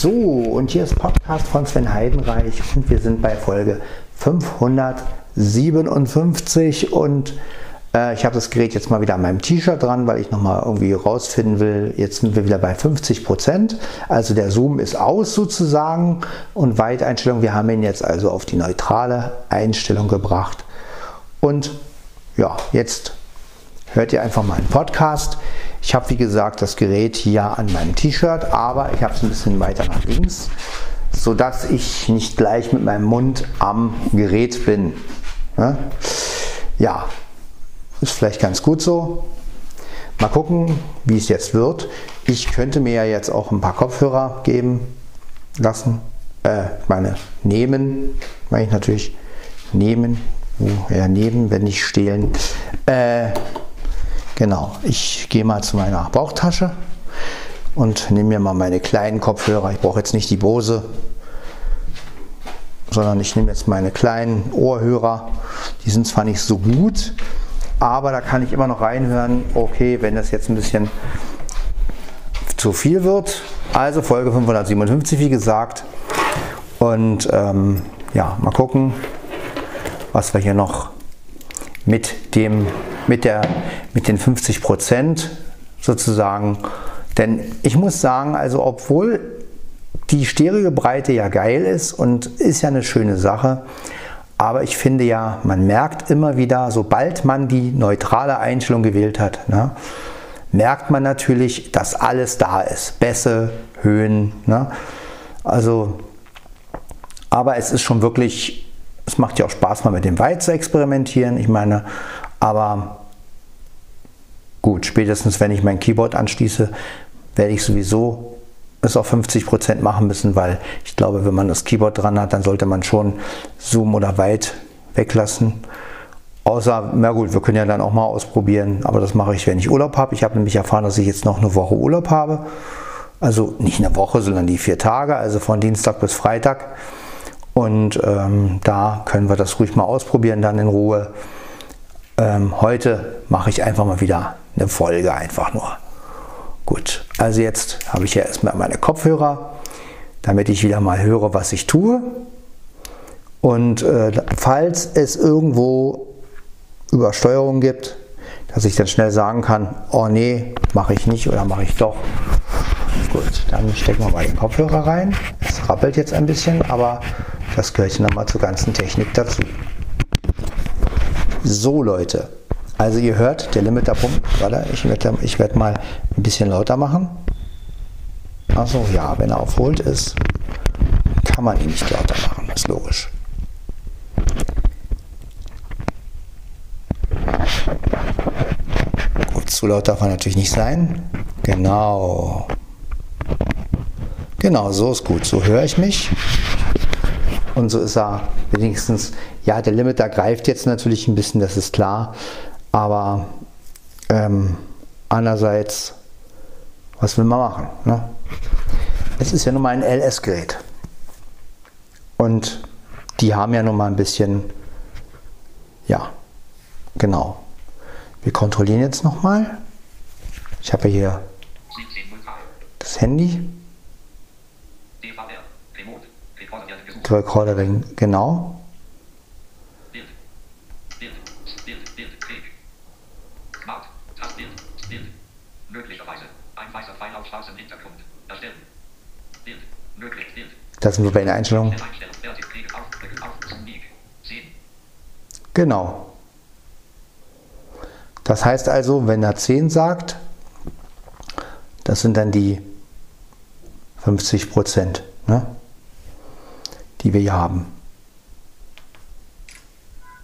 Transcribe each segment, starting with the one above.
So, und hier ist Podcast von Sven Heidenreich und wir sind bei Folge 557 und äh, ich habe das Gerät jetzt mal wieder an meinem T-Shirt dran, weil ich nochmal irgendwie rausfinden will. Jetzt sind wir wieder bei 50 Prozent. Also der Zoom ist aus sozusagen und Weiteinstellung. Wir haben ihn jetzt also auf die neutrale Einstellung gebracht. Und ja, jetzt hört ihr einfach mal einen Podcast. Ich habe wie gesagt das Gerät hier an meinem T-Shirt, aber ich habe es ein bisschen weiter nach links, sodass ich nicht gleich mit meinem Mund am Gerät bin. Ja, ist vielleicht ganz gut so. Mal gucken, wie es jetzt wird. Ich könnte mir ja jetzt auch ein paar Kopfhörer geben lassen. Äh, meine nehmen, meine ich natürlich nehmen. Ja, nehmen, wenn nicht stehlen. Äh, genau, ich gehe mal zu meiner Bauchtasche und nehme mir mal meine kleinen Kopfhörer. Ich brauche jetzt nicht die Bose, sondern ich nehme jetzt meine kleinen Ohrhörer. Die sind zwar nicht so gut, aber da kann ich immer noch reinhören, okay, wenn das jetzt ein bisschen zu viel wird. Also Folge 557, wie gesagt. Und ähm, ja, mal gucken, was wir hier noch mit, dem, mit, der, mit den 50 Prozent sozusagen. Denn ich muss sagen, also obwohl die Stereobreite ja geil ist und ist ja eine schöne Sache, aber ich finde ja, man merkt immer wieder, sobald man die neutrale Einstellung gewählt hat, ne, merkt man natürlich, dass alles da ist. Bässe, Höhen. Ne? Also, aber es ist schon wirklich, es macht ja auch Spaß, mal mit dem Weit zu experimentieren. Ich meine, aber gut, spätestens wenn ich mein Keyboard anschließe, werde ich sowieso es auf 50 Prozent machen müssen, weil ich glaube, wenn man das Keyboard dran hat, dann sollte man schon Zoom oder Weit weglassen. Außer, na gut, wir können ja dann auch mal ausprobieren, aber das mache ich, wenn ich Urlaub habe. Ich habe nämlich erfahren, dass ich jetzt noch eine Woche Urlaub habe. Also nicht eine Woche, sondern die vier Tage, also von Dienstag bis Freitag. Und ähm, da können wir das ruhig mal ausprobieren, dann in Ruhe. Ähm, heute mache ich einfach mal wieder eine Folge, einfach nur. Gut, also jetzt habe ich ja erstmal meine Kopfhörer, damit ich wieder mal höre, was ich tue. Und äh, falls es irgendwo Übersteuerung gibt, dass ich dann schnell sagen kann, oh nee, mache ich nicht oder mache ich doch. Gut, dann stecken wir mal den Kopfhörer rein. Es rappelt jetzt ein bisschen, aber das gehört nochmal zur ganzen Technik dazu. So Leute, also ihr hört, der Limiter pumpt. Warte, ich werde ich werd mal ein bisschen lauter machen. Achso, ja, wenn er auf Hold ist, kann man ihn nicht lauter machen, ist logisch. Gut, zu laut darf er natürlich nicht sein. Genau. Genau, so ist gut. So höre ich mich. Und so ist er wenigstens, ja, der Limiter greift jetzt natürlich ein bisschen, das ist klar. Aber ähm, andererseits, was will man machen? Ne? Es ist ja nun mal ein LS-Gerät. Und die haben ja nun mal ein bisschen, ja, genau. Wir kontrollieren jetzt nochmal. Ich habe hier das Handy. Recordering, genau. Das sind wir bei den Einstellungen. Genau. Das heißt also, wenn er 10 sagt, das sind dann die 50 Prozent, ne, die wir hier haben.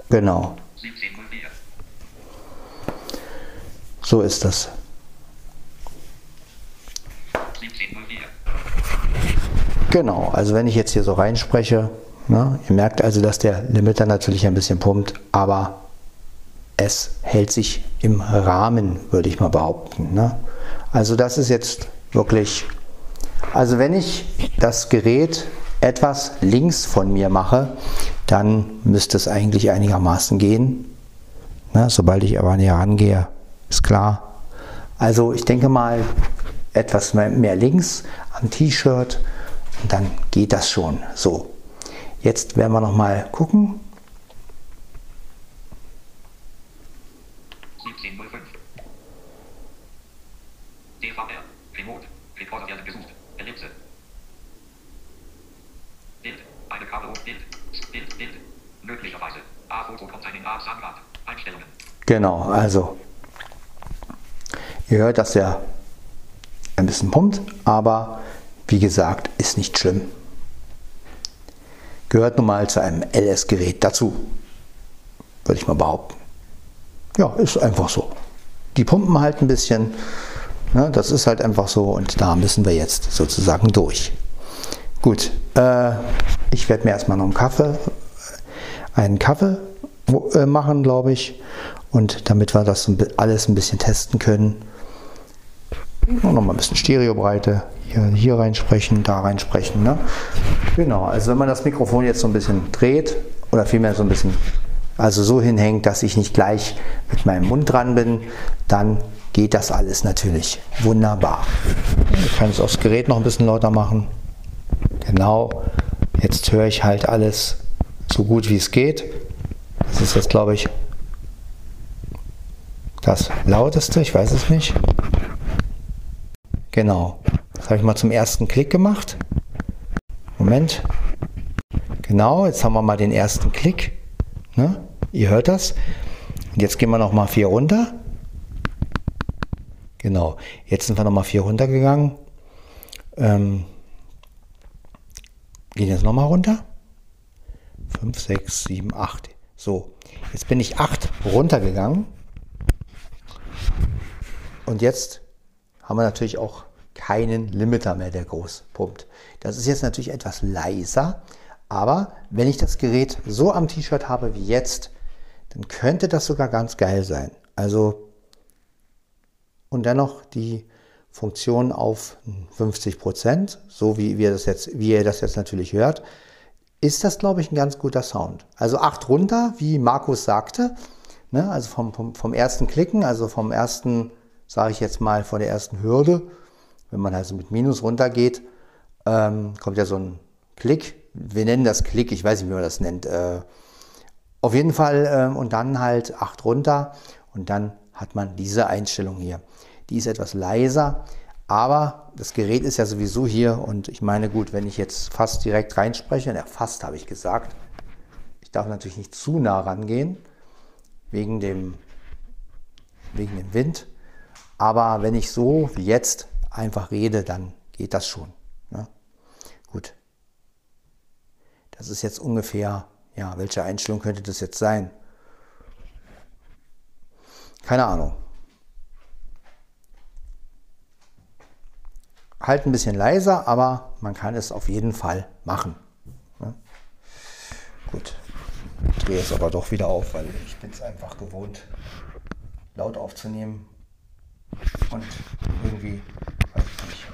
Genau. So ist das. Genau, also wenn ich jetzt hier so reinspreche, ne, ihr merkt also, dass der Limiter natürlich ein bisschen pumpt, aber es hält sich im Rahmen, würde ich mal behaupten. Ne? Also das ist jetzt wirklich, also wenn ich das Gerät etwas links von mir mache, dann müsste es eigentlich einigermaßen gehen. Ne? Sobald ich aber näher rangehe, ist klar. Also ich denke mal etwas mehr links am T-Shirt dann geht das schon. So, jetzt werden wir noch mal gucken. 1705. DVR, Remote, Recorder werden gesucht. Ellipse. Bild, eine Kabel Bild, Bild, Bild. Möglicherweise. A-Foto kommt ein A-Sangrad. Einstellungen. Genau, also ihr hört, dass er ein bisschen pumpt, aber wie gesagt, ist nicht schlimm. Gehört nun mal zu einem LS-Gerät dazu, würde ich mal behaupten. Ja, ist einfach so. Die pumpen halt ein bisschen, ne, das ist halt einfach so und da müssen wir jetzt sozusagen durch. Gut, äh, ich werde mir erstmal noch einen Kaffee, einen Kaffee äh, machen, glaube ich. Und damit wir das alles ein bisschen testen können, noch mal ein bisschen Stereobreite, hier, hier reinsprechen, da reinsprechen. Ne? Genau, also wenn man das Mikrofon jetzt so ein bisschen dreht oder vielmehr so ein bisschen, also so hinhängt, dass ich nicht gleich mit meinem Mund dran bin, dann geht das alles natürlich wunderbar. Ich kann es aufs Gerät noch ein bisschen lauter machen. Genau, jetzt höre ich halt alles so gut wie es geht. Das ist jetzt, glaube ich, das lauteste, ich weiß es nicht. Genau. Das habe ich mal zum ersten Klick gemacht. Moment. Genau, jetzt haben wir mal den ersten Klick. Ne? Ihr hört das. Und jetzt gehen wir noch mal vier runter. Genau. Jetzt sind wir noch mal vier runtergegangen. Ähm, gehen jetzt noch mal runter. 5, 6, 7, 8. So, jetzt bin ich 8 runtergegangen. Und jetzt haben wir natürlich auch keinen Limiter mehr, der groß pumpt. Das ist jetzt natürlich etwas leiser, aber wenn ich das Gerät so am T-Shirt habe wie jetzt, dann könnte das sogar ganz geil sein. Also und dennoch die Funktion auf 50 Prozent, so wie, wir das jetzt, wie ihr das jetzt natürlich hört, ist das, glaube ich, ein ganz guter Sound. Also 8 runter, wie Markus sagte, ne, also vom, vom, vom ersten Klicken, also vom ersten sage ich jetzt mal, vor der ersten Hürde, wenn man also mit Minus runtergeht, ähm, kommt ja so ein Klick. Wir nennen das Klick, ich weiß nicht, wie man das nennt. Äh, auf jeden Fall äh, und dann halt 8 runter und dann hat man diese Einstellung hier. Die ist etwas leiser, aber das Gerät ist ja sowieso hier und ich meine, gut, wenn ich jetzt fast direkt reinspreche, ja, fast habe ich gesagt, ich darf natürlich nicht zu nah rangehen, wegen dem, wegen dem Wind. Aber wenn ich so wie jetzt einfach rede, dann geht das schon. Ne? Gut. Das ist jetzt ungefähr, ja, welche Einstellung könnte das jetzt sein? Keine Ahnung. Halt ein bisschen leiser, aber man kann es auf jeden Fall machen. Ne? Gut. Ich drehe es aber doch wieder auf, weil ich bin es einfach gewohnt, laut aufzunehmen und irgendwie, weiß ich nicht.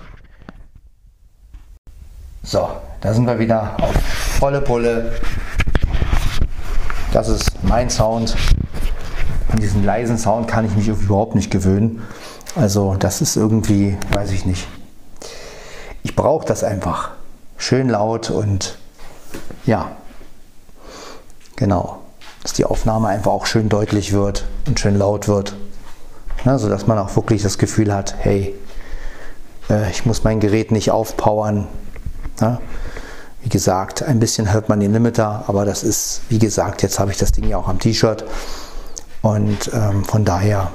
So, da sind wir wieder auf volle Pulle. Das ist mein Sound. An diesen leisen Sound kann ich mich überhaupt nicht gewöhnen. Also das ist irgendwie, weiß ich nicht. Ich brauche das einfach. Schön laut und ja, genau. Dass die Aufnahme einfach auch schön deutlich wird und schön laut wird. Ne, sodass man auch wirklich das Gefühl hat, hey, äh, ich muss mein Gerät nicht aufpowern. Ne? Wie gesagt, ein bisschen hört man den Limiter, aber das ist, wie gesagt, jetzt habe ich das Ding ja auch am T-Shirt. Und ähm, von daher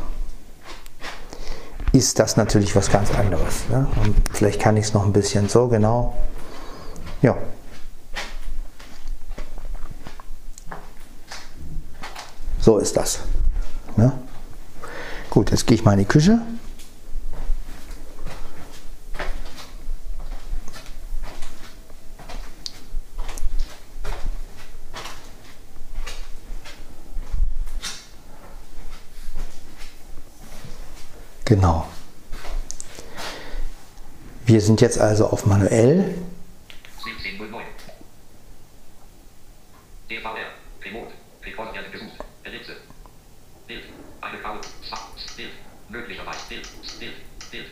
ist das natürlich was ganz anderes. Ne? Und vielleicht kann ich es noch ein bisschen so genau. Ja. So ist das. Ne? Gut, jetzt gehe ich mal in die Küche. Genau. Wir sind jetzt also auf manuell. 1709. DVR, Remote, Recorder gesucht, Ellipse, Bild, eine Karte, Bild, möglicherweise, Bild, Bild, Bild,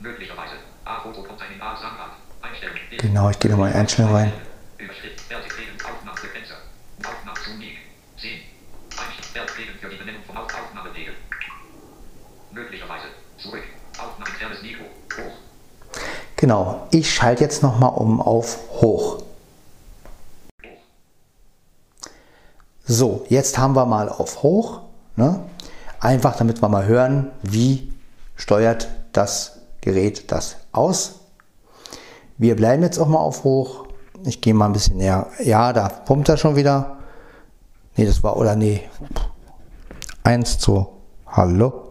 möglicherweise, A-Foto kommt A-Sangrad, Einstellung. Genau, ich gehe nochmal in Einstellungen rein. Überschrift. Fertigklicken. Aufnahmefenster. Aufnahme zum Weg. Sehen. Einstellung. Fertigklicken für die Benennung Auf Aufnahmewege. Möglicherweise. Genau, ich schalte jetzt nochmal um auf hoch. So, jetzt haben wir mal auf hoch. Ne? Einfach damit wir mal hören, wie steuert das Gerät das aus. Wir bleiben jetzt auch mal auf hoch. Ich gehe mal ein bisschen näher. Ja, da pumpt er schon wieder. Nee, das war, oder nee. 1, 2, hallo.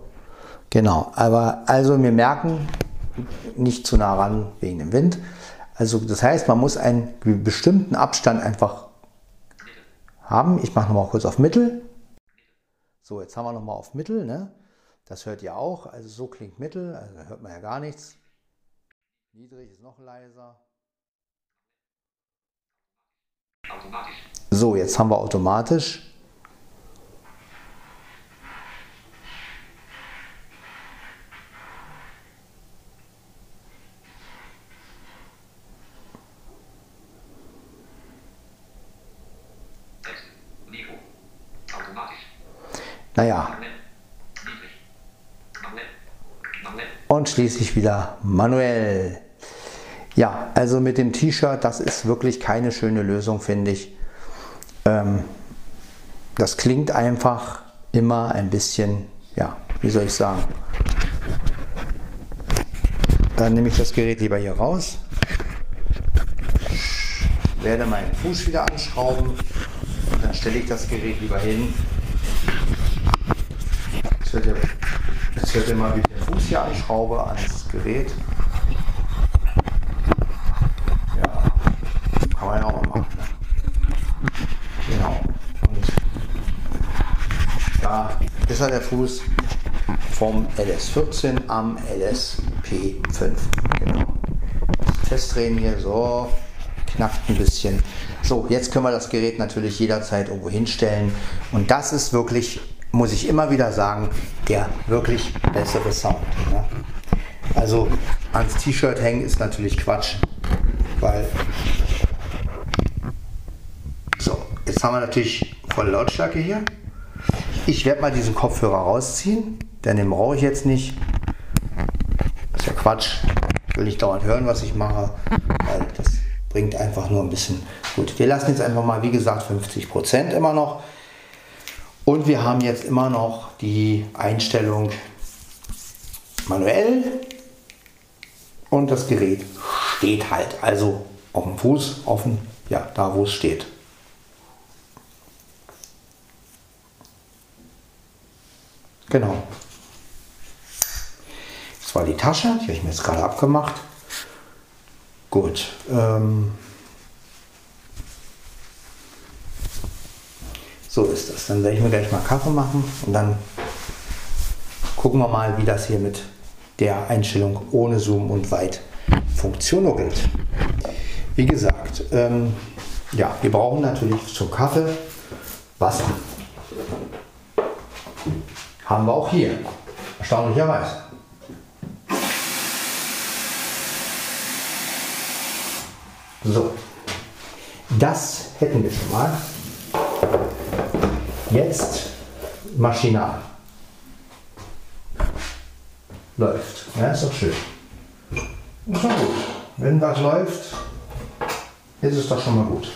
Genau, aber also wir merken, nicht zu nah ran wegen dem Wind. Also das heißt, man muss einen bestimmten Abstand einfach haben. Ich mache nochmal kurz auf Mittel. So, jetzt haben wir nochmal auf Mittel. Ne? Das hört ihr auch. Also so klingt Mittel. Also da hört man ja gar nichts. Niedrig ist noch leiser. So, jetzt haben wir automatisch. Naja, und schließlich wieder manuell. Ja, also mit dem T-Shirt, das ist wirklich keine schöne Lösung, finde ich. Ähm, das klingt einfach immer ein bisschen, ja, wie soll ich sagen. Dann nehme ich das Gerät lieber hier raus, werde meinen Fuß wieder anschrauben und dann stelle ich das Gerät lieber hin. Jetzt hört ihr, ihr mal, wie ich den Fuß hier anschraube ans Gerät. Ja, kann man ja auch mal machen. Ne? Genau. Und da ist er der Fuß vom LS14 am LSP5. Genau. Das Festdrehen hier so knackt ein bisschen. So, jetzt können wir das Gerät natürlich jederzeit irgendwo hinstellen. Und das ist wirklich, muss ich immer wieder sagen, der wirklich bessere Sound. Ne? Also ans T-Shirt hängen ist natürlich Quatsch, weil so, jetzt haben wir natürlich volle Lautstärke hier. Ich werde mal diesen Kopfhörer rausziehen, denn den brauche ich jetzt nicht. Das ist ja Quatsch. Ich will nicht dauernd hören, was ich mache, weil das bringt einfach nur ein bisschen. Gut, wir lassen jetzt einfach mal, wie gesagt, 50% immer noch. Und wir haben jetzt immer noch die Einstellung manuell und das Gerät steht halt, also auf dem Fuß, offen, ja, da wo es steht. Genau. Das war die Tasche, die habe ich mir jetzt gerade abgemacht. Gut. Ähm so ist das. Dann werde ich mir gleich mal Kaffee machen und dann gucken wir mal, wie das hier mit der Einstellung ohne Zoom und Weit funktioniert. Wie gesagt, ähm, ja, wir brauchen natürlich zum Kaffee Wasser. Haben wir auch hier, erstaunlicherweise. So, das hätten wir schon mal. Jetzt Maschinal. Läuft. Ja, ist doch schön. Ist doch gut. Wenn das läuft, ist es doch schon mal gut.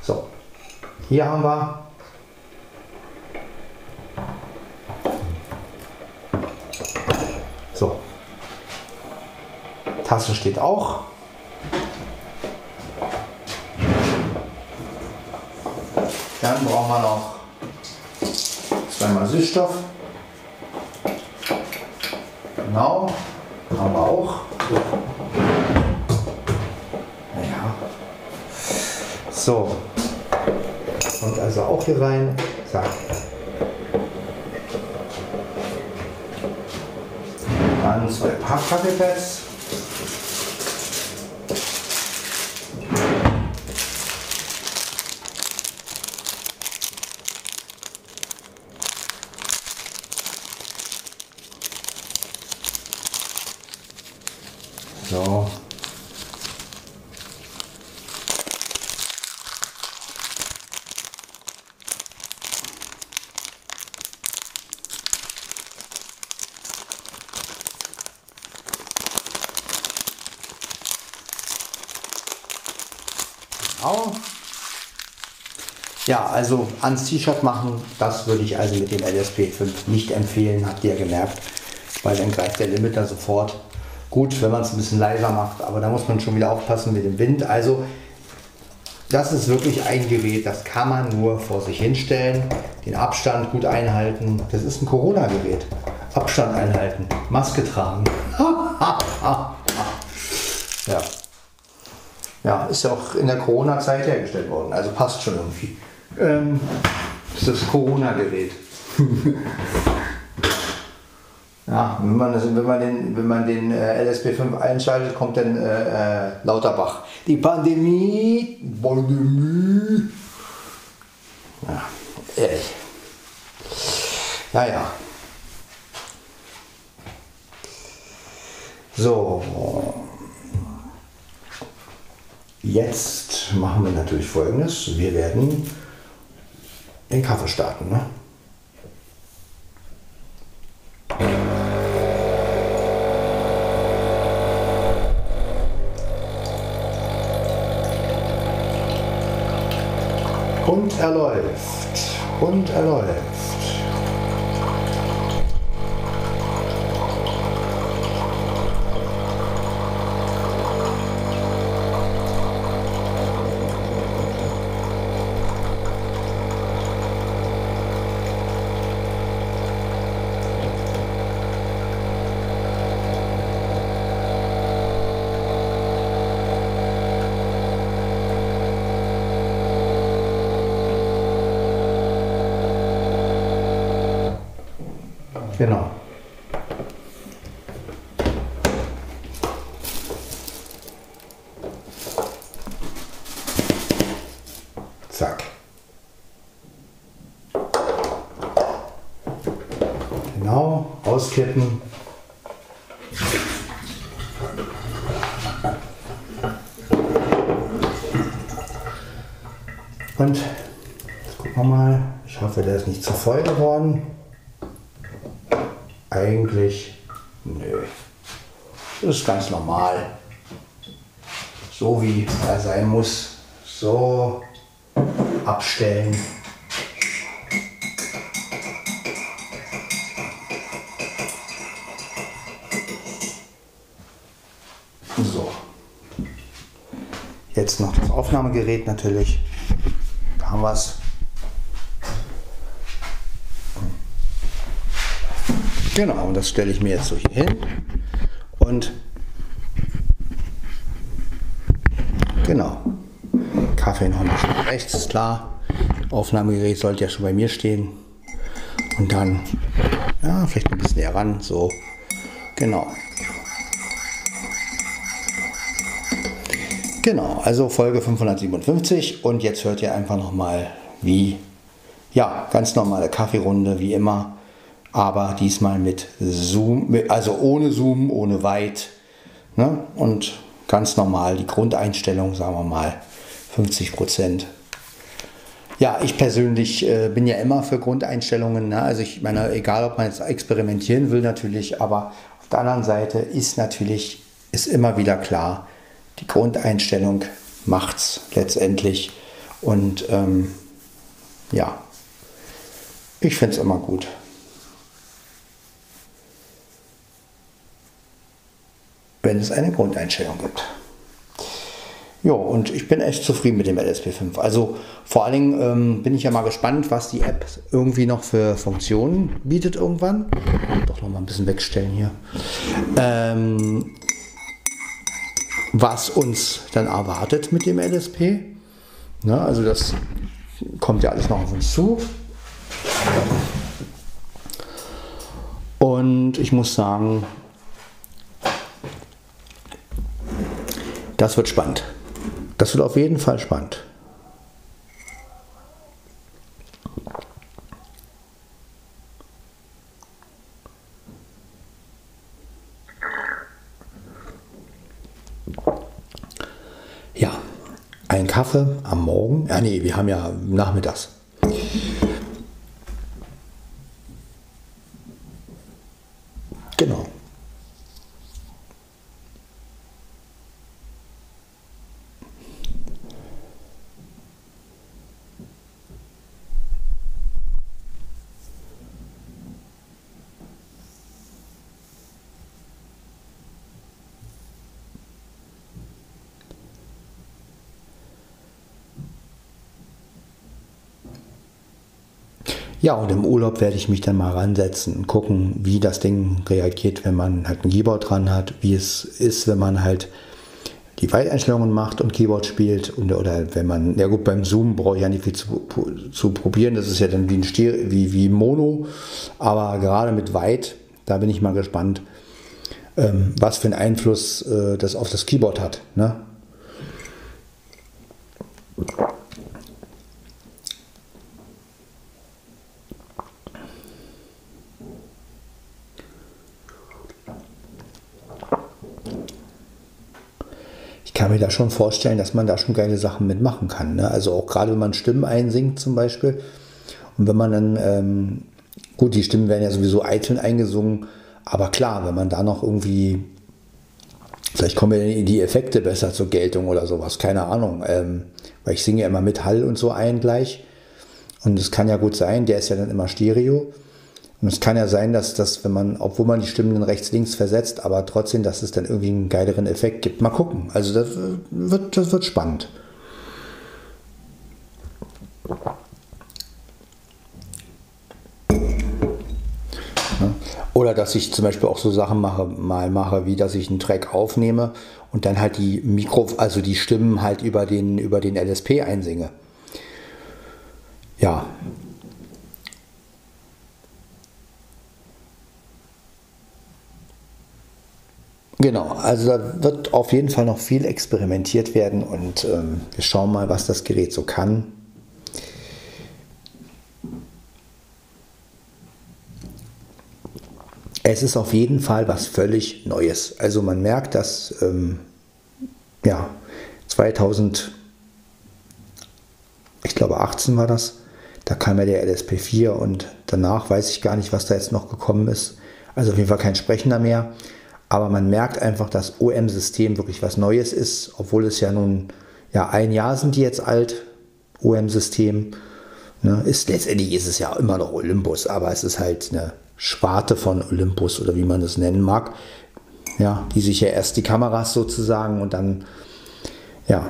So, hier haben wir So. Tasse steht auch. Dann brauchen wir noch zweimal Süßstoff. Genau, haben wir auch. Naja. So. Kommt also auch hier rein. Zack. Dann zwei Pappkaffeepads. So. Genau. Ja, also ans T-Shirt machen, das würde ich also mit dem LSP5 nicht empfehlen, habt ihr ja gemerkt, weil dann greift der Limiter sofort. Gut, wenn man es ein bisschen leiser macht, aber da muss man schon wieder aufpassen mit dem Wind. Also das ist wirklich ein Gerät, das kann man nur vor sich hinstellen, den Abstand gut einhalten. Das ist ein Corona-Gerät. Abstand einhalten, Maske tragen. ja. Ja, ist ja auch in der Corona-Zeit hergestellt worden, also passt schon irgendwie. Ähm, das ist das Corona-Gerät. ja, wenn man, das, wenn man den, wenn man den äh, LSP5 einschaltet, kommt dann äh, äh, Lauterbach. Die Pandemie, Pandemie. Ja, ehrlich. Ja, ja. So. Jetzt machen wir natürlich folgendes. Wir werden den Kaffee starten. Ne? Und er läuft. Und er läuft. Genau. Zack. Genau, auskippen. Und jetzt gucken wir mal. Ich hoffe, der ist nicht zu voll geworden. Eigentlich, nö. Das ist ganz normal. So wie er sein muss. So abstellen. So. Jetzt noch das Aufnahmegerät natürlich. Da haben wir es. Genau, und das stelle ich mir jetzt so hier hin. Und genau, Kaffee noch ein bisschen rechts, ist klar. Aufnahmegerät sollte ja schon bei mir stehen. Und dann, ja, vielleicht ein bisschen näher ran, so. Genau. Genau, also Folge 557 und jetzt hört ihr einfach nochmal wie, ja, ganz normale Kaffeerunde, wie immer aber diesmal mit Zoom, also ohne Zoom, ohne Weit ne? und ganz normal die Grundeinstellung, sagen wir mal 50 Prozent. Ja, ich persönlich äh, bin ja immer für Grundeinstellungen. Ne? Also ich meine, egal ob man jetzt experimentieren will natürlich, aber auf der anderen Seite ist natürlich, ist immer wieder klar, die Grundeinstellung macht es letztendlich. Und ähm, ja, ich finde es immer gut. wenn es eine Grundeinstellung gibt. Ja, und ich bin echt zufrieden mit dem LSP5. Also vor allen Dingen ähm, bin ich ja mal gespannt, was die App irgendwie noch für Funktionen bietet irgendwann. Doch noch mal ein bisschen wegstellen hier. Ähm, was uns dann erwartet mit dem LSP. Na, also das kommt ja alles noch auf uns zu. Und ich muss sagen, Das wird spannend. Das wird auf jeden Fall spannend. Ja, ein Kaffee am Morgen. Ja, nee, wir haben ja nachmittags. Genau. Ja, und im Urlaub werde ich mich dann mal ransetzen und gucken, wie das Ding reagiert, wenn man halt ein Keyboard dran hat, wie es ist, wenn man halt die Weiteinstellungen macht und Keyboard spielt und, oder wenn man, ja gut, beim Zoom brauche ich ja nicht viel zu, zu probieren, das ist ja dann wie, ein Stier, wie, wie Mono, aber gerade mit Weit, da bin ich mal gespannt, ähm, was für einen Einfluss äh, das auf das Keyboard hat. Ne? Mir da schon vorstellen, dass man da schon geile Sachen mitmachen kann. Ne? Also auch gerade wenn man Stimmen einsingt zum Beispiel und wenn man dann, ähm, gut, die Stimmen werden ja sowieso einzeln eingesungen, aber klar, wenn man da noch irgendwie, vielleicht kommen ja die Effekte besser zur Geltung oder sowas, keine Ahnung, ähm, weil ich singe ja immer mit Hall und so ein gleich und es kann ja gut sein, der ist ja dann immer Stereo und es kann ja sein, dass das, wenn man, obwohl man die Stimmen rechts, links versetzt, aber trotzdem, dass es dann irgendwie einen geileren Effekt gibt. Mal gucken. Also das wird, das wird spannend. Oder dass ich zum Beispiel auch so Sachen mache, mal mache, wie dass ich einen Track aufnehme und dann halt die Mikro, also die Stimmen halt über den, über den LSP einsinge. Ja, Genau, also da wird auf jeden Fall noch viel experimentiert werden und ähm, wir schauen mal, was das Gerät so kann. Es ist auf jeden Fall was völlig Neues. Also man merkt, dass ähm, ja, 2000, ich glaube 18 war das, da kam ja der LSP4 und danach weiß ich gar nicht, was da jetzt noch gekommen ist. Also auf jeden Fall kein Sprechender mehr. Aber man merkt einfach, dass OM-System wirklich was Neues ist, obwohl es ja nun, ja, ein Jahr sind die jetzt alt, OM-System. Ne, ist, letztendlich ist es ja immer noch Olympus, aber es ist halt eine Sparte von Olympus oder wie man es nennen mag. Ja, die sich ja erst die Kameras sozusagen und dann, ja,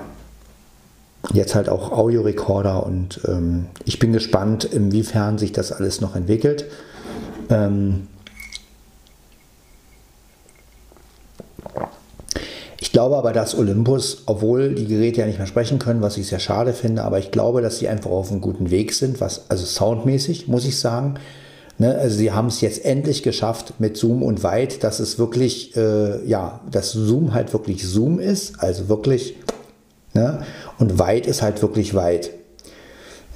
jetzt halt auch Audiorekorder und ähm, ich bin gespannt, inwiefern sich das alles noch entwickelt. Ähm, glaube aber, dass Olympus, obwohl die Geräte ja nicht mehr sprechen können, was ich sehr schade finde, aber ich glaube, dass sie einfach auf einem guten Weg sind, was, also soundmäßig, muss ich sagen. Ne, also sie haben es jetzt endlich geschafft mit Zoom und Weit, dass es wirklich, äh, ja, dass Zoom halt wirklich Zoom ist, also wirklich, ne, und Weit ist halt wirklich weit.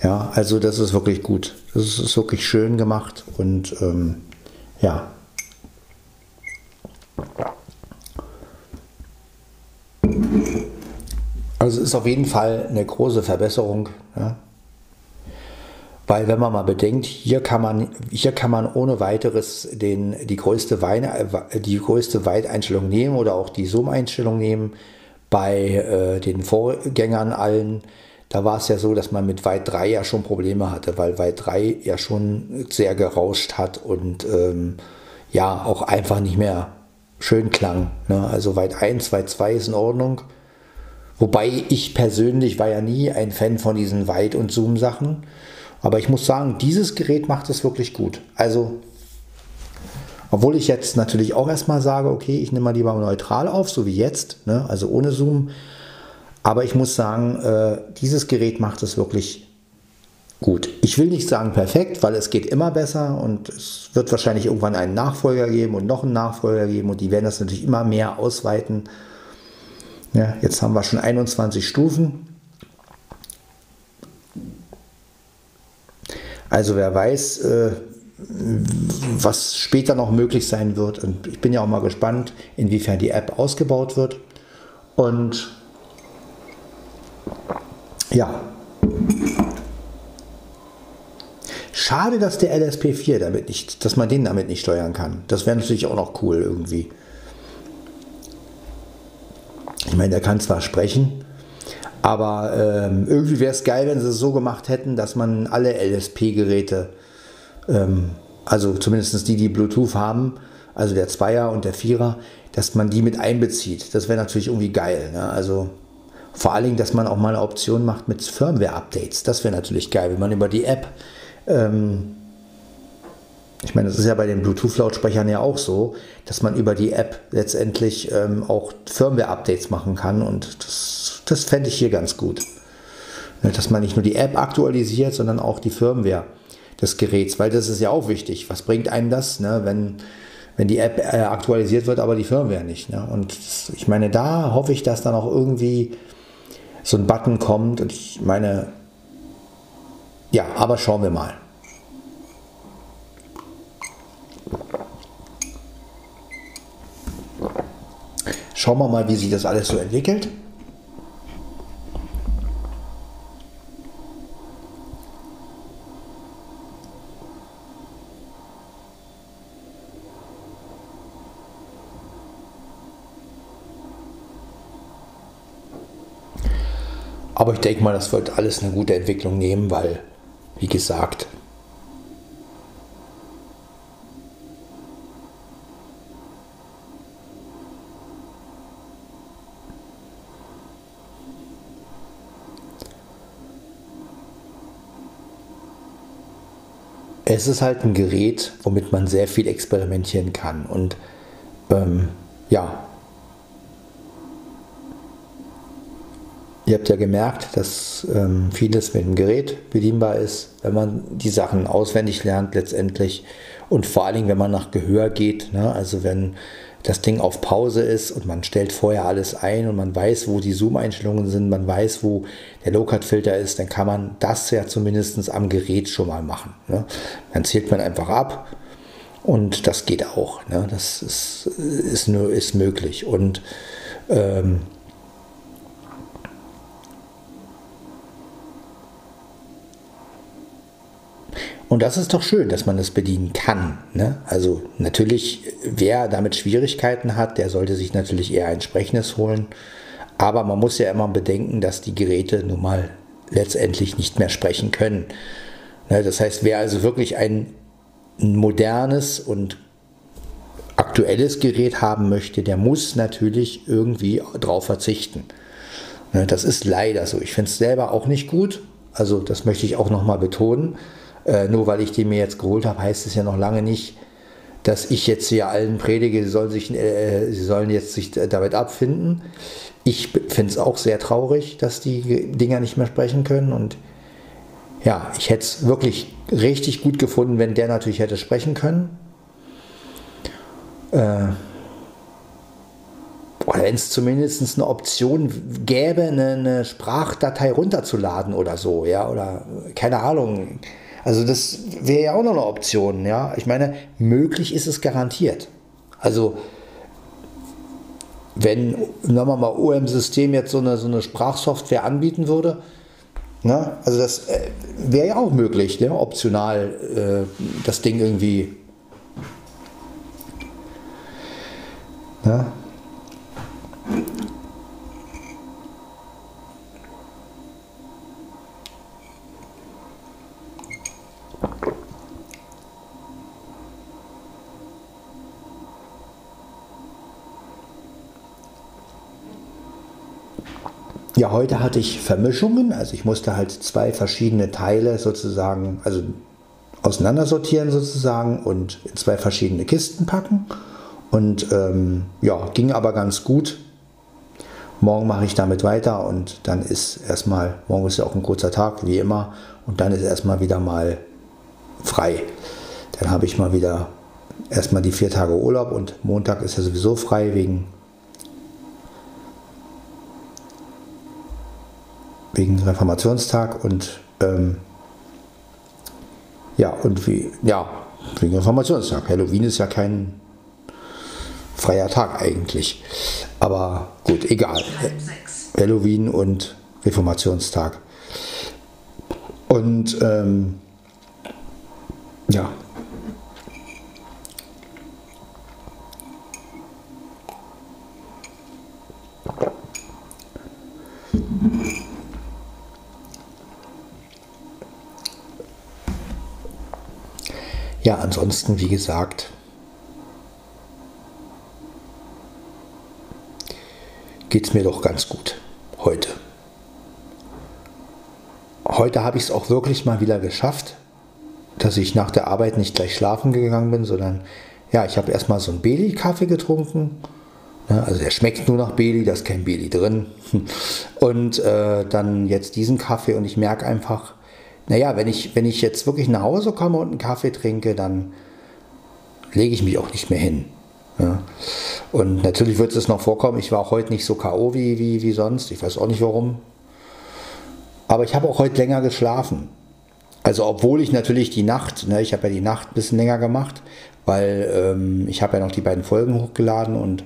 Ja, also das ist wirklich gut. Das ist wirklich schön gemacht und ähm, ja. Also es ist auf jeden Fall eine große Verbesserung. Ja. Weil wenn man mal bedenkt, hier kann man, hier kann man ohne weiteres den, die, größte Weine, die größte Weiteinstellung nehmen oder auch die Zoom-Einstellung nehmen. Bei äh, den Vorgängern allen, da war es ja so, dass man mit Weit 3 ja schon Probleme hatte, weil Weit 3 ja schon sehr gerauscht hat und ähm, ja auch einfach nicht mehr schön klang. Ne? Also Weit 1, Weit 2 ist in Ordnung. Wobei ich persönlich war ja nie ein Fan von diesen Weit- und Zoom-Sachen. Aber ich muss sagen, dieses Gerät macht es wirklich gut. Also, obwohl ich jetzt natürlich auch erstmal sage, okay, ich nehme mal lieber neutral auf, so wie jetzt, ne? also ohne Zoom. Aber ich muss sagen, äh, dieses Gerät macht es wirklich gut. Ich will nicht sagen perfekt, weil es geht immer besser und es wird wahrscheinlich irgendwann einen Nachfolger geben und noch einen Nachfolger geben und die werden das natürlich immer mehr ausweiten. Ja, jetzt haben wir schon 21 Stufen. Also wer weiß, äh, was später noch möglich sein wird. Und ich bin ja auch mal gespannt, inwiefern die App ausgebaut wird. Und ja. Schade, dass der LSP4 damit nicht, dass man den damit nicht steuern kann. Das wäre natürlich auch noch cool irgendwie. Ich meine, der kann zwar sprechen, aber ähm, irgendwie wäre es geil, wenn sie es so gemacht hätten, dass man alle LSP-Geräte, ähm, also zumindest die, die Bluetooth haben, also der Zweier und der Vierer, dass man die mit einbezieht. Das wäre natürlich irgendwie geil. Ne? Also vor allen Dingen, dass man auch mal eine Option macht mit Firmware-Updates. Das wäre natürlich geil, wenn man über die App ähm, ich meine, das ist ja bei den Bluetooth-Lautsprechern ja auch so, dass man über die App letztendlich ähm, auch Firmware-Updates machen kann und das, das fände ich hier ganz gut. Ne, dass man nicht nur die App aktualisiert, sondern auch die Firmware des Geräts, weil das ist ja auch wichtig. Was bringt einem das, ne, wenn, wenn die App äh, aktualisiert wird, aber die Firmware nicht? Ne? Und das, ich meine, da hoffe ich, dass dann auch irgendwie so ein Button kommt und ich meine, ja, aber schauen wir mal. Schauen wir mal, wie sich das alles so entwickelt. Aber ich denke mal, das wird alles eine gute Entwicklung nehmen, weil, wie gesagt, es ist halt ein Gerät, womit man sehr viel experimentieren kann. Und ähm, ja, ihr habt ja gemerkt, dass ähm, vieles mit dem Gerät bedienbar ist, wenn man die Sachen auswendig lernt letztendlich. Und vor allen Dingen, wenn man nach Gehör geht, ne? also wenn das Ding auf Pause ist und man stellt vorher alles ein und man weiß, wo die Zoom-Einstellungen sind, man weiß, wo der Low-Cut-Filter ist, dann kann man das ja zumindest am Gerät schon mal machen. Ne? Dann zählt man einfach ab und das geht auch. Ne? Das ist, ist, ist möglich. Und ähm, Und das ist doch schön, dass man das bedienen kann. Ne? Also natürlich, wer damit Schwierigkeiten hat, der sollte sich natürlich eher ein entsprechendes holen. Aber man muss ja immer bedenken, dass die Geräte nun mal letztendlich nicht mehr sprechen können. Ne? Das heißt, wer also wirklich ein modernes und aktuelles Gerät haben möchte, der muss natürlich irgendwie darauf verzichten. Ne? Das ist leider so. Ich finde es selber auch nicht gut. Also das möchte ich auch nochmal betonen. Äh, nur weil ich die mir jetzt geholt habe, heißt es ja noch lange nicht, dass ich jetzt hier allen predige, sie sollen, sich, äh, sie sollen jetzt sich damit abfinden. Ich finde es auch sehr traurig, dass die Dinger nicht mehr sprechen können. Und ja, ich hätte es wirklich richtig gut gefunden, wenn der natürlich hätte sprechen können. Äh, oder wenn es zumindest eine Option gäbe, eine, eine, Sprachdatei runterzuladen oder so, ja, oder keine Ahnung. Also das wäre ja auch noch eine Option, ja. Ich meine, möglich ist es garantiert. Also wenn, sagen wir mal, OM-System jetzt so eine, so eine Sprachsoftware anbieten würde, ne? also das äh, wäre ja auch möglich, ne? optional äh, das Ding irgendwie. Ne? Heute hatte ich Vermischungen, also ich musste halt zwei verschiedene Teile sozusagen, also auseinandersortieren sozusagen und in zwei verschiedene Kisten packen. Und ähm, ja, ging aber ganz gut. Morgen mache ich damit weiter und dann ist erstmal, morgen ist ja auch ein kurzer Tag, wie immer, und dann ist erstmal wieder mal frei. Dann habe ich mal wieder erstmal die vier Tage Urlaub und Montag ist ja sowieso frei wegen wegen Reformationstag und ähm, ja, und wie, ja, wegen Reformationstag. Halloween ist ja kein freier Tag eigentlich. Aber gut, egal. Halloween und Reformationstag. Und ähm, ja, Ja, ansonsten, wie gesagt, geht es mir doch ganz gut heute. Heute habe ich es auch wirklich mal wieder geschafft, dass ich nach der Arbeit nicht gleich schlafen gegangen bin, sondern ja, ich habe erstmal so einen Beli-Kaffee getrunken. Ja, also der schmeckt nur nach Beli, da ist kein Beli drin. Und äh, dann jetzt diesen Kaffee und ich merke einfach, naja, wenn ich, wenn ich jetzt wirklich nach Hause komme und einen Kaffee trinke, dann lege ich mich auch nicht mehr hin. Ja. Und natürlich wird es noch vorkommen, ich war auch heute nicht so K.O. Wie, wie, wie sonst, ich weiß auch nicht warum. Aber ich habe auch heute länger geschlafen. Also obwohl ich natürlich die Nacht, ne, ich habe ja die Nacht ein bisschen länger gemacht, weil ähm, ich habe ja noch die beiden Folgen hochgeladen und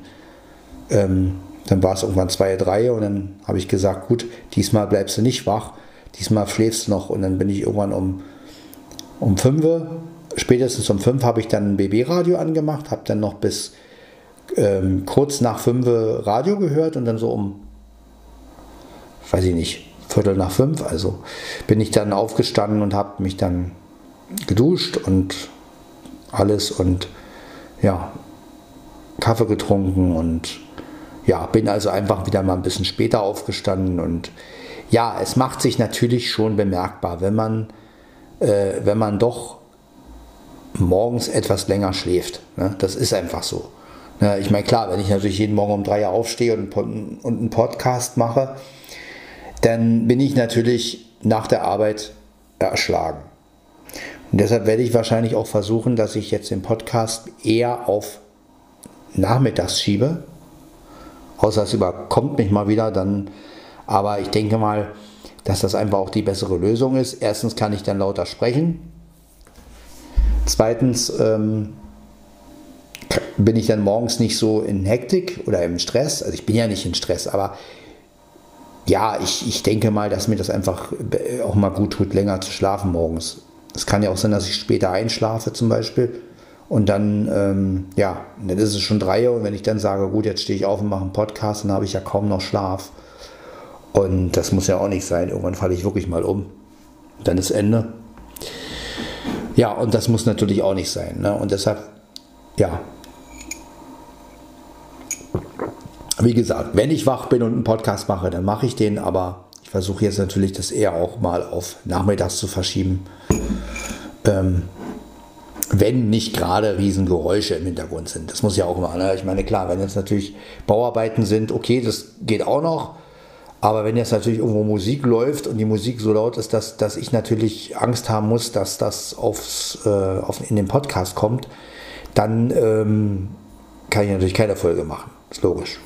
ähm, dann war es irgendwann zwei, drei und dann habe ich gesagt, gut, diesmal bleibst du nicht wach, diesmal schläfst du noch und dann bin ich irgendwann um, um fünf, spätestens um fünf habe ich dann ein BB-Radio angemacht, habe dann noch bis ähm, kurz nach fünf Radio gehört und dann so um, weiß ich nicht, Viertel nach fünf, also bin ich dann aufgestanden und habe mich dann geduscht und alles und ja, Kaffee getrunken und ja, bin also einfach wieder mal ein bisschen später aufgestanden und ja, es macht sich natürlich schon bemerkbar, wenn man, äh, wenn man doch morgens etwas länger schläft. Ne? Das ist einfach so. Ne? Ich meine, klar, wenn ich natürlich jeden Morgen um drei Uhr aufstehe und, und einen Podcast mache, dann bin ich natürlich nach der Arbeit erschlagen. Und deshalb werde ich wahrscheinlich auch versuchen, dass ich jetzt den Podcast eher auf nachmittags schiebe. Außer es überkommt mich mal wieder, dann. Aber ich denke mal, dass das einfach auch die bessere Lösung ist. Erstens kann ich dann lauter sprechen. Zweitens ähm, bin ich dann morgens nicht so in Hektik oder im Stress. Also ich bin ja nicht in Stress, aber ja, ich, ich denke mal, dass mir das einfach auch mal gut tut, länger zu schlafen morgens. Es kann ja auch sein, dass ich später einschlafe zum Beispiel. Und dann, ähm, ja, dann ist es schon drei Uhr und wenn ich dann sage, gut, jetzt stehe ich auf und mache einen Podcast, dann habe ich ja kaum noch Schlaf. Und das muss ja auch nicht sein. Irgendwann falle ich wirklich mal um. Dann ist Ende. Ja, und das muss natürlich auch nicht sein. Ne? Und deshalb, ja, wie gesagt, wenn ich wach bin und einen Podcast mache, dann mache ich den, aber ich versuche jetzt natürlich das eher auch mal auf nachmittags zu verschieben. Ähm, wenn nicht gerade Riesengeräusche im Hintergrund sind. Das muss ja auch mal. Ne? Ich meine, klar, wenn jetzt natürlich Bauarbeiten sind, okay, das geht auch noch. Aber wenn jetzt natürlich irgendwo Musik läuft und die Musik so laut ist, dass, dass ich natürlich Angst haben muss, dass das aufs, äh, auf, in den Podcast kommt, dann ähm, kann ich natürlich keine Folge machen. Ist logisch.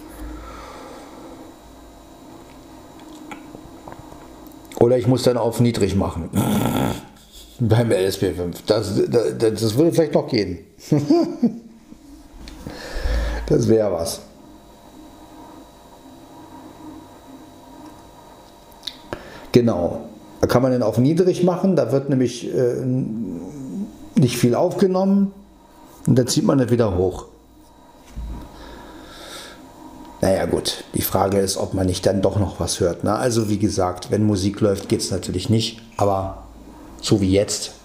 Oder ich muss dann auf niedrig machen. Beim LSP5. Das, das, das würde vielleicht noch gehen. das wäre was. Genau. Da kann man dann auf niedrig machen. Da wird nämlich äh, nicht viel aufgenommen. Und dann zieht man das wieder hoch. Naja gut, die Frage ist, ob man nicht dann doch noch was hört. Ne? Also wie gesagt, wenn Musik läuft, geht es natürlich nicht, aber so wie jetzt.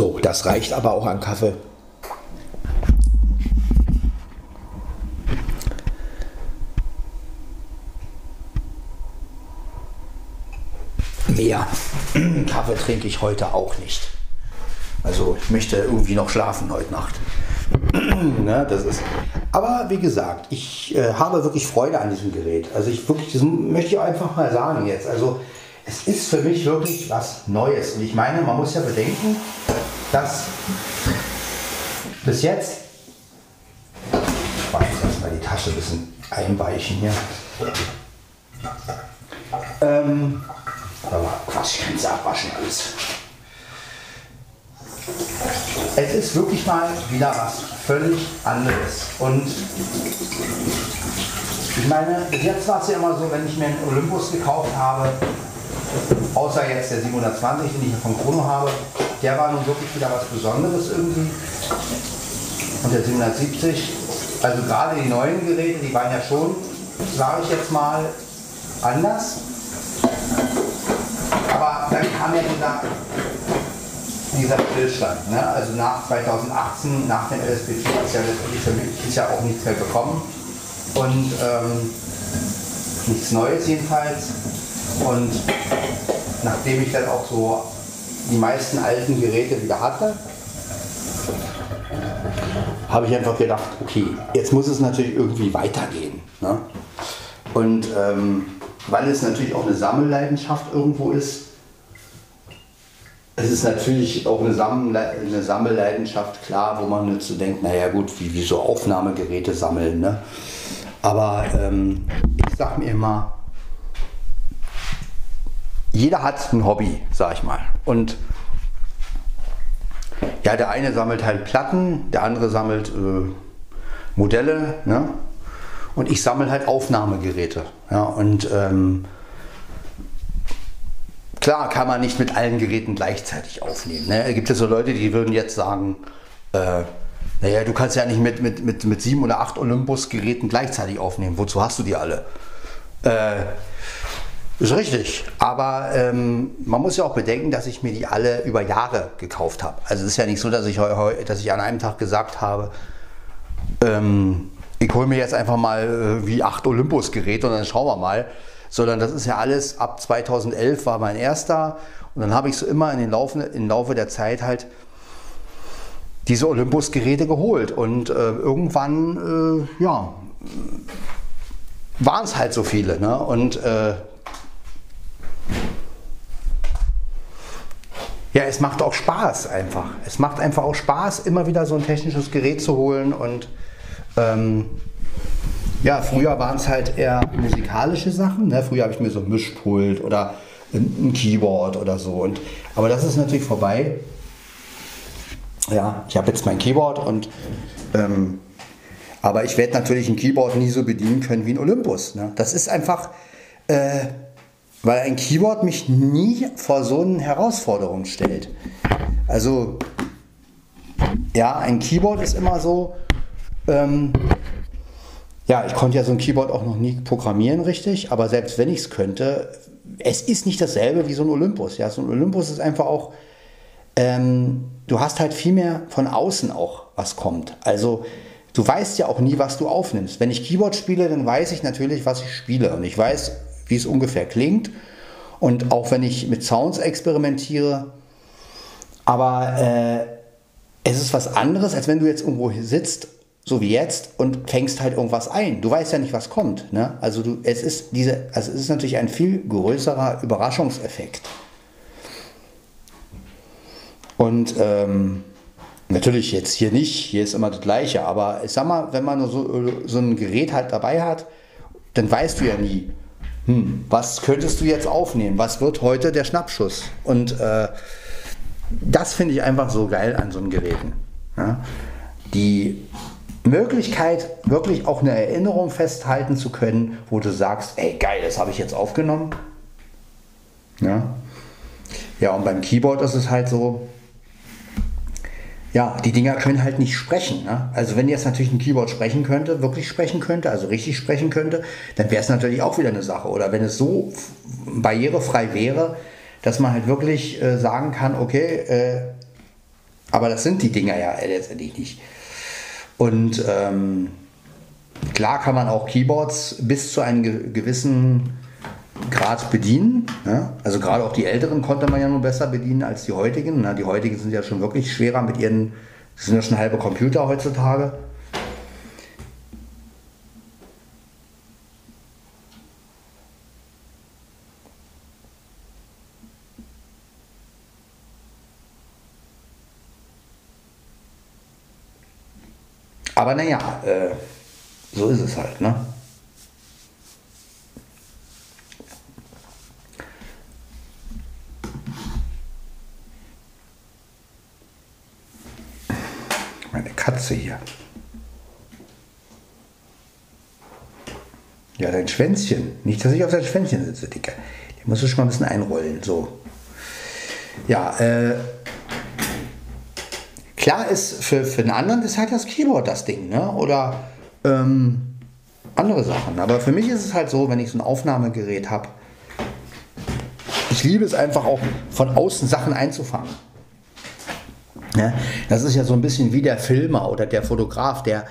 So, das reicht aber auch an Kaffee. mehr Kaffee trinke ich heute auch nicht. Also ich möchte irgendwie noch schlafen heute Nacht. ne, das ist. Aber wie gesagt, ich äh, habe wirklich Freude an diesem Gerät. Also ich wirklich, das möchte ich einfach mal sagen jetzt. Also es ist für mich wirklich was Neues. Und ich meine, man muss ja bedenken, dass bis jetzt, ich weiß jetzt mal die Tasche ein bisschen einweichen hier. Ähm, aber Quatsch, ich kann es abwaschen alles. Es ist wirklich mal wieder was völlig anderes. Und ich meine, bis jetzt war es ja immer so, wenn ich mir einen Olympus gekauft habe, außer jetzt der 720, den ich von Chrono habe, der war nun wirklich wieder was Besonderes irgendwie. Und der 770, also gerade die neuen Geräte, die waren ja schon, sage ich jetzt mal, anders. Aber dann kam ja dieser dieser Stillstand. Ne? Also nach 2018, nach dem LSPT ist ja letztendlich für mich ist ja auch nichts mehr gekommen. Und ähm, nichts Neues jedenfalls. Und nachdem ich dann auch so die meisten alten Geräte wieder hatte, habe ich einfach gedacht, okay, jetzt muss es natürlich irgendwie weitergehen. Ne? Und ähm, weil es natürlich auch eine Sammelleidenschaft irgendwo ist, es ist natürlich auch eine, Sammle eine Sammelleidenschaft, klar, wo man so denkt, naja gut, wie, wie so Aufnahmegeräte sammeln. Ne? Aber ähm, ich sag mir immer, jeder hat ein Hobby, sag ich mal. Und ja, der eine sammelt halt Platten, der andere sammelt äh, Modelle, ne? Und ich sammle halt Aufnahmegeräte. Ja, und ähm, klar kann man nicht mit allen Geräten gleichzeitig aufnehmen. Ne? Es gibt ja so Leute, die würden jetzt sagen, äh, naja, du kannst ja nicht mit, mit, mit, mit sieben oder acht Olympus-Geräten gleichzeitig aufnehmen. Wozu hast du die alle? Äh, ist richtig. Aber ähm, man muss ja auch bedenken, dass ich mir die alle über Jahre gekauft habe. Also es ist ja nicht so, dass ich, dass ich an einem Tag gesagt habe, ähm, ich hole mir jetzt einfach mal äh, wie acht Olympus-Geräte und dann schauen wir mal. Sondern das ist ja alles, ab 2011 war mein erster. Und dann habe ich so immer in den Laufe, im Laufe der Zeit halt diese Olympus-Geräte geholt. Und äh, irgendwann, äh, ja, waren es halt so viele. Ne? Und äh, Ja, es macht auch Spaß einfach. Es macht einfach auch Spaß, immer wieder so ein technisches Gerät zu holen. Und ähm, ja, früher waren es halt eher musikalische Sachen. Ne? Früher habe ich mir so ein Mischpult oder ein, Keyboard oder so. Und, aber das ist natürlich vorbei. Ja, ich habe jetzt mein Keyboard und ähm, aber ich werde natürlich ein Keyboard nie so bedienen können wie ein Olympus. Ne? Das ist einfach. Äh, weil ein Keyboard mich nie vor so eine Herausforderung stellt. Also, ja, ein Keyboard ist immer so, ähm, ja, ich konnte ja so ein Keyboard auch noch nie programmieren richtig, aber selbst wenn ich es könnte, es ist nicht dasselbe wie so ein Olympus. Ja, so ein Olympus ist einfach auch, ähm, du hast halt viel mehr von außen auch, was kommt. Also, du weißt ja auch nie, was du aufnimmst. Wenn ich Keyboard spiele, dann weiß ich natürlich, was ich spiele. Und ich weiß, wie es ungefähr klingt. Und auch wenn ich mit Sounds experimentiere, aber äh, es ist was anderes, als wenn du jetzt irgendwo sitzt, so wie jetzt, und fängst halt irgendwas ein. Du weißt ja nicht, was kommt. Ne? Also du, es ist diese, also es ist natürlich ein viel größerer Überraschungseffekt. Und ähm, natürlich jetzt hier nicht, hier ist immer das Gleiche, aber ich sag mal, wenn man so, so ein Gerät halt dabei hat, dann weißt du ja nie, hm, was könntest du jetzt aufnehmen? Was wird heute der Schnappschuss? Und äh, das finde ich einfach so geil an so einem Geräten. Ja? Die Möglichkeit, wirklich auch eine Erinnerung festhalten zu können, wo du sagst, ey geil, das habe ich jetzt aufgenommen. Ja? ja, und beim Keyboard ist es halt so, ja, die Dinger können halt nicht sprechen. Ne? Also wenn jetzt natürlich ein Keyboard sprechen könnte, wirklich sprechen könnte, also richtig sprechen könnte, dann wäre es natürlich auch wieder eine Sache. Oder wenn es so barrierefrei wäre, dass man halt wirklich äh, sagen kann, okay, äh, aber das sind die Dinger ja letztendlich nicht. Und ähm, klar kann man auch Keyboards bis zu einem gewissen Grad bedienen. Ja? Also gerade auch die älteren konnte man ja nur besser bedienen als die heutigen. Na, die heutigen sind ja schon wirklich schwerer mit ihren, das sind ja schon halbe Computer heutzutage. Aber naja, äh, so ist es halt, ne? Katze hier. Ja, dein Schwänzchen. Nicht, dass ich auf dein Schwänzchen sitze, Dicker. Den musst du schon mal ein bisschen einrollen. So. Ja, äh, klar ist, für, für den anderen ist halt das Keyboard das Ding, ne? Oder ähm, andere Sachen. Aber für mich ist es halt so, wenn ich so ein Aufnahmegerät habe, ich liebe es einfach auch von außen Sachen einzufangen. Ja, das ist ja so ein bisschen wie der Filmer oder der Fotograf, der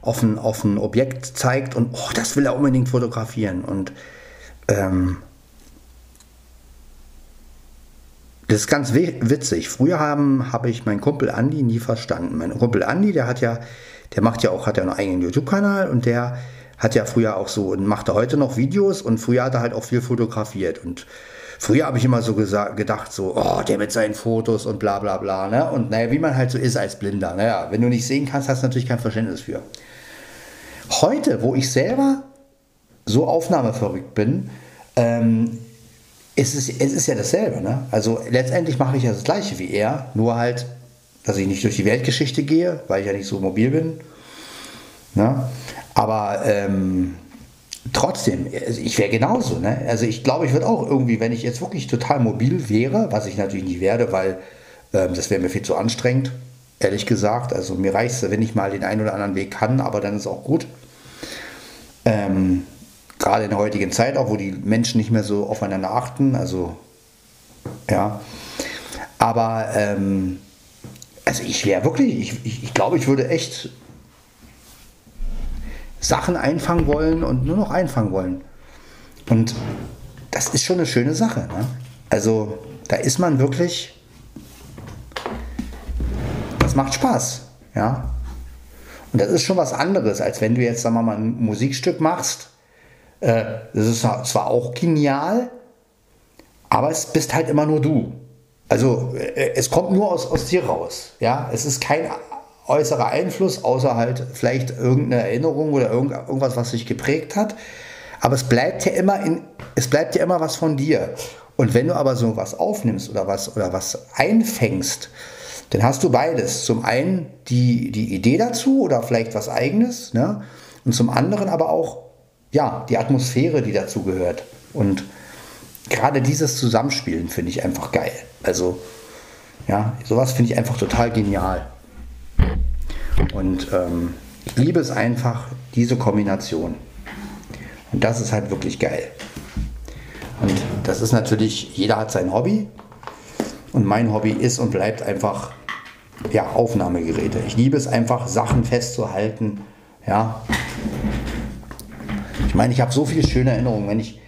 auf ein, auf ein Objekt zeigt und oh, das will er unbedingt fotografieren. Und ähm, das ist ganz witzig. Früher habe hab ich meinen Kumpel Andi nie verstanden. Mein Kumpel Andi, der hat ja, der macht ja auch, hat ja einen eigenen YouTube-Kanal und der hat ja früher auch so und macht heute noch Videos und früher hat er halt auch viel fotografiert und Früher habe ich immer so gedacht, so, oh, der mit seinen Fotos und bla bla bla. Ne? Und naja, wie man halt so ist als Blinder. Naja, wenn du nicht sehen kannst, hast du natürlich kein Verständnis für. Heute, wo ich selber so aufnahmeverrückt bin, ähm, ist es, es ist ja dasselbe. Ne? Also letztendlich mache ich ja das gleiche wie er, nur halt, dass ich nicht durch die Weltgeschichte gehe, weil ich ja nicht so mobil bin. Ne? Aber ähm, trotzdem, also ich wäre genauso. Ne? Also ich glaube, ich würde auch irgendwie, wenn ich jetzt wirklich total mobil wäre, was ich natürlich nicht werde, weil ähm, das wäre mir viel zu anstrengend, ehrlich gesagt. Also mir reicht es, wenn ich mal den einen oder anderen Weg kann, aber dann ist auch gut. Ähm, Gerade in der heutigen Zeit, auch wo die Menschen nicht mehr so aufeinander achten. Also ja. Aber ähm, also ich wäre wirklich, ich, ich, ich glaube, ich würde echt Sachen einfangen wollen und nur noch einfangen wollen. Und das ist schon eine schöne Sache. Ne? Also da ist man wirklich, das macht Spaß. Ja? Und das ist schon was anderes, als wenn du jetzt, sagen wir mal, ein Musikstück machst. Äh, das ist zwar auch genial, aber es bist halt immer nur du. Also äh, es kommt nur aus, aus dir raus. Ja? Es ist kein äußerer Einfluss, außer halt vielleicht irgendeine Erinnerung oder irgendwas, was sich geprägt hat. Aber es bleibt ja immer in, es bleibt ja immer was von dir. Und wenn du aber so was aufnimmst oder was, oder was einfängst, dann hast du beides. Zum einen die, die Idee dazu oder vielleicht was eigenes, ne? Und zum anderen aber auch, ja, die Atmosphäre, die dazu gehört. Und gerade dieses Zusammenspielen finde ich einfach geil. Also, ja, sowas finde ich einfach total genial. Und ähm, ich liebe es einfach, diese Kombination. Und das ist halt wirklich geil. Und das ist natürlich, jeder hat sein Hobby. Und mein Hobby ist und bleibt einfach ja, Aufnahmegeräte. Ich liebe es einfach, Sachen festzuhalten. Ja. Ich meine, ich habe so viele schöne Erinnerungen. Wenn ich,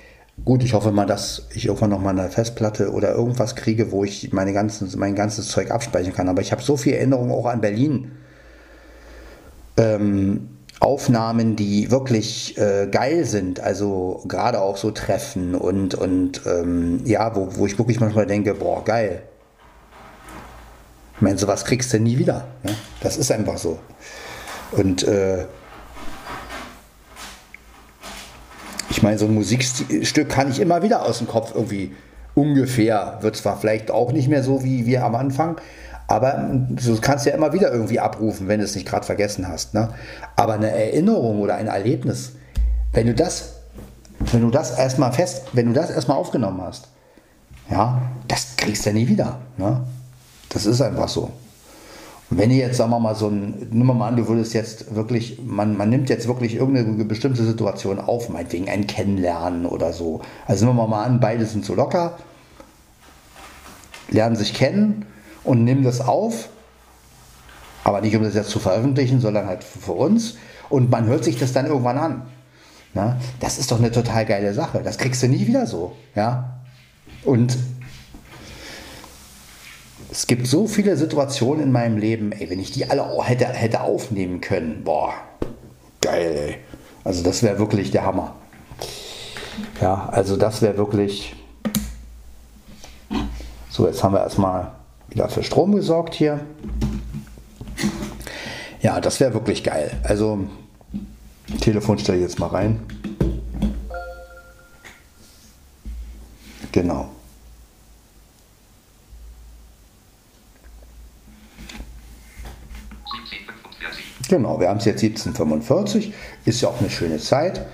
gut, ich hoffe mal, dass ich irgendwann noch mal eine Festplatte oder irgendwas kriege, wo ich meine ganzen, mein ganzes Zeug abspeichern kann. Aber ich habe so viele Erinnerungen auch an Berlin ähm, Aufnahmen, die wirklich äh, geil sind, also gerade auch so Treffen und, und ähm, ja, wo, wo ich wirklich manchmal denke, boah, geil. Ich meine, sowas kriegst du nie wieder. Ne? Das ist einfach so. Und äh, ich meine, so ein Musikstück kann ich immer wieder aus dem Kopf irgendwie ungefähr, wird zwar vielleicht auch nicht mehr so wie wir am Anfang, aber du kannst ja immer wieder irgendwie abrufen, wenn du es nicht gerade vergessen hast. Ne? Aber eine Erinnerung oder ein Erlebnis, wenn du das, wenn du das erstmal fest, wenn du das erstmal aufgenommen hast, ja, das kriegst du nie wieder. Ne? Das ist einfach so. Wenn ihr jetzt, sagen wir mal, so ein, nimm mal an, du würdest jetzt wirklich, man, man nimmt jetzt wirklich irgendeine bestimmte Situation auf, meinetwegen ein Kennenlernen oder so. Also nehmen wir mal an, beide sind so locker, lernen sich kennen und nimm das auf, aber nicht um das jetzt zu veröffentlichen, sondern halt für uns. Und man hört sich das dann irgendwann an. Na, das ist doch eine total geile Sache. Das kriegst du nie wieder so. Ja? Und es gibt so viele Situationen in meinem Leben, ey, wenn ich die alle hätte, hätte aufnehmen können, boah, geil, ey. Also das wäre wirklich der Hammer. Ja, also das wäre wirklich. So, jetzt haben wir erstmal wieder für Strom gesorgt hier. Ja, das wäre wirklich geil. Also, Telefon stelle ich jetzt mal rein. Genau. Genau, wir haben es jetzt 1745, ist ja auch eine schöne Zeit.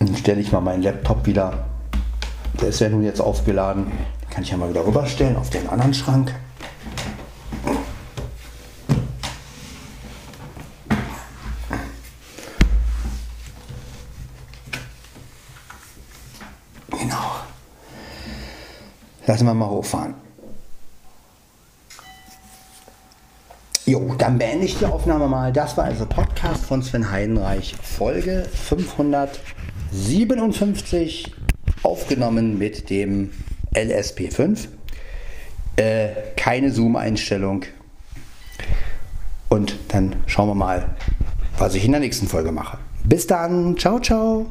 Dann stelle ich mal meinen Laptop wieder der ist ja nun jetzt aufgeladen. Den kann ich ja mal wieder rüberstellen auf den anderen Schrank. Genau. Lassen wir mal hochfahren. Jo, dann beende ich die Aufnahme mal. Das war also Podcast von Sven Heidenreich, Folge 557, aufgenommen mit dem LSP5. Äh, keine Zoom-Einstellung. Und dann schauen wir mal, was ich in der nächsten Folge mache. Bis dann, ciao, ciao.